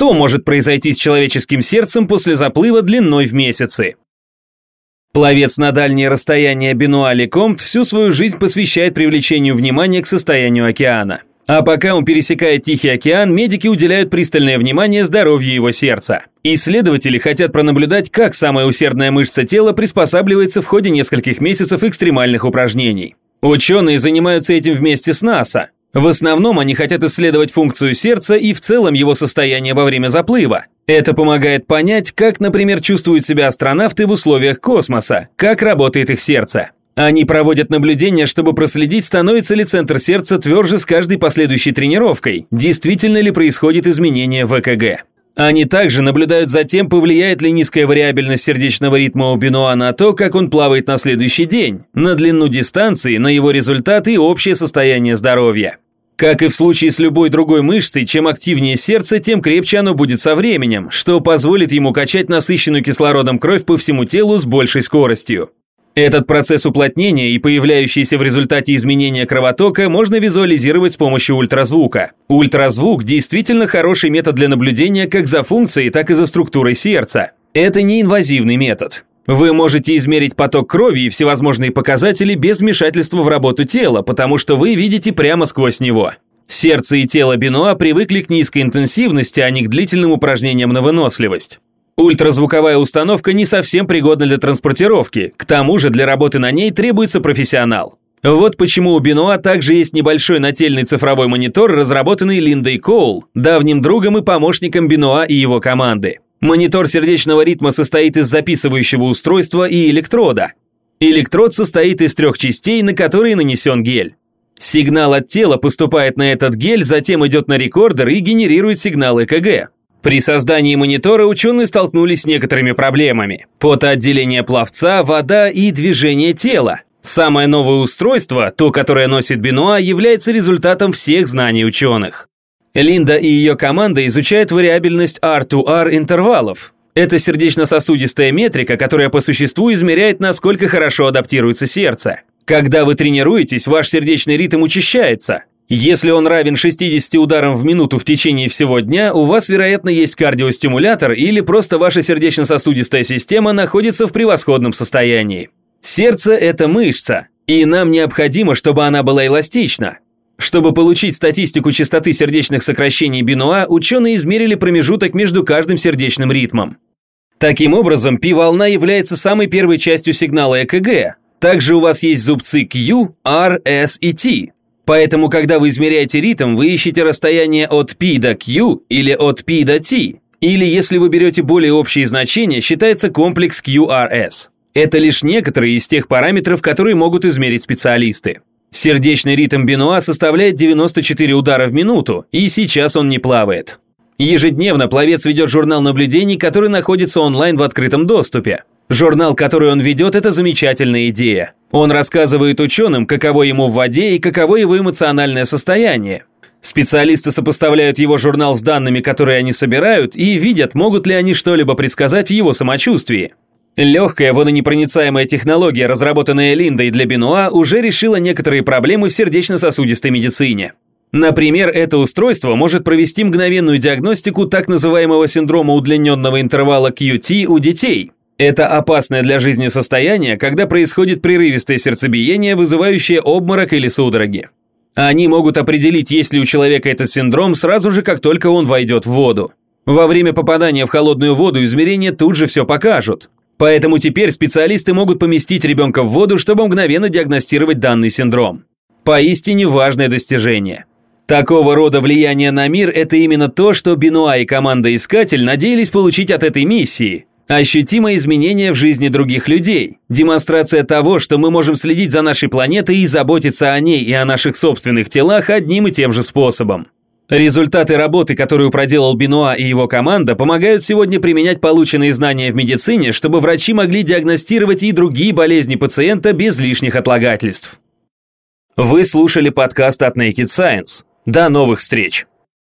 Что может произойти с человеческим сердцем после заплыва длиной в месяцы? Пловец на дальние расстояния Бенуа Лекомт всю свою жизнь посвящает привлечению внимания к состоянию океана. А пока он пересекает Тихий океан, медики уделяют пристальное внимание здоровью его сердца. Исследователи хотят пронаблюдать, как самая усердная мышца тела приспосабливается в ходе нескольких месяцев экстремальных упражнений. Ученые занимаются этим вместе с НАСА. В основном они хотят исследовать функцию сердца и в целом его состояние во время заплыва. Это помогает понять, как, например, чувствуют себя астронавты в условиях космоса, как работает их сердце. Они проводят наблюдения, чтобы проследить, становится ли центр сердца тверже с каждой последующей тренировкой, действительно ли происходит изменение в ЭКГ. Они также наблюдают за тем, повлияет ли низкая вариабельность сердечного ритма у Бенуа на то, как он плавает на следующий день, на длину дистанции, на его результаты и общее состояние здоровья. Как и в случае с любой другой мышцей, чем активнее сердце, тем крепче оно будет со временем, что позволит ему качать насыщенную кислородом кровь по всему телу с большей скоростью. Этот процесс уплотнения и появляющийся в результате изменения кровотока можно визуализировать с помощью ультразвука. Ультразвук действительно хороший метод для наблюдения как за функцией, так и за структурой сердца. Это не инвазивный метод. Вы можете измерить поток крови и всевозможные показатели без вмешательства в работу тела, потому что вы видите прямо сквозь него. Сердце и тело Бенуа привыкли к низкой интенсивности, а не к длительным упражнениям на выносливость. Ультразвуковая установка не совсем пригодна для транспортировки, к тому же для работы на ней требуется профессионал. Вот почему у Бенуа также есть небольшой нательный цифровой монитор, разработанный Линдой Коул, давним другом и помощником Бенуа и его команды. Монитор сердечного ритма состоит из записывающего устройства и электрода. Электрод состоит из трех частей, на которые нанесен гель. Сигнал от тела поступает на этот гель, затем идет на рекордер и генерирует сигнал ЭКГ. При создании монитора ученые столкнулись с некоторыми проблемами. Потоотделение пловца, вода и движение тела. Самое новое устройство, то, которое носит Бенуа, является результатом всех знаний ученых. Линда и ее команда изучают вариабельность R2R интервалов. Это сердечно-сосудистая метрика, которая по существу измеряет, насколько хорошо адаптируется сердце. Когда вы тренируетесь, ваш сердечный ритм учащается. Если он равен 60 ударам в минуту в течение всего дня, у вас, вероятно, есть кардиостимулятор или просто ваша сердечно-сосудистая система находится в превосходном состоянии. Сердце – это мышца, и нам необходимо, чтобы она была эластична. Чтобы получить статистику частоты сердечных сокращений Бенуа, ученые измерили промежуток между каждым сердечным ритмом. Таким образом, пи-волна является самой первой частью сигнала ЭКГ. Также у вас есть зубцы Q, R, S и T. Поэтому, когда вы измеряете ритм, вы ищете расстояние от P до Q или от P до T. Или, если вы берете более общие значения, считается комплекс QRS. Это лишь некоторые из тех параметров, которые могут измерить специалисты. Сердечный ритм Бенуа составляет 94 удара в минуту, и сейчас он не плавает. Ежедневно пловец ведет журнал наблюдений, который находится онлайн в открытом доступе. Журнал, который он ведет, это замечательная идея. Он рассказывает ученым, каково ему в воде и каково его эмоциональное состояние. Специалисты сопоставляют его журнал с данными, которые они собирают, и видят, могут ли они что-либо предсказать в его самочувствии. Легкая водонепроницаемая технология, разработанная Линдой для Бенуа, уже решила некоторые проблемы в сердечно-сосудистой медицине. Например, это устройство может провести мгновенную диагностику так называемого синдрома удлиненного интервала QT у детей – это опасное для жизни состояние, когда происходит прерывистое сердцебиение, вызывающее обморок или судороги. Они могут определить, есть ли у человека этот синдром сразу же, как только он войдет в воду. Во время попадания в холодную воду измерения тут же все покажут. Поэтому теперь специалисты могут поместить ребенка в воду, чтобы мгновенно диагностировать данный синдром. Поистине важное достижение. Такого рода влияние на мир – это именно то, что Бенуа и команда «Искатель» надеялись получить от этой миссии – Ощутимое изменение в жизни других людей. Демонстрация того, что мы можем следить за нашей планетой и заботиться о ней и о наших собственных телах одним и тем же способом. Результаты работы, которую проделал Бенуа и его команда, помогают сегодня применять полученные знания в медицине, чтобы врачи могли диагностировать и другие болезни пациента без лишних отлагательств. Вы слушали подкаст от Naked Science. До новых встреч!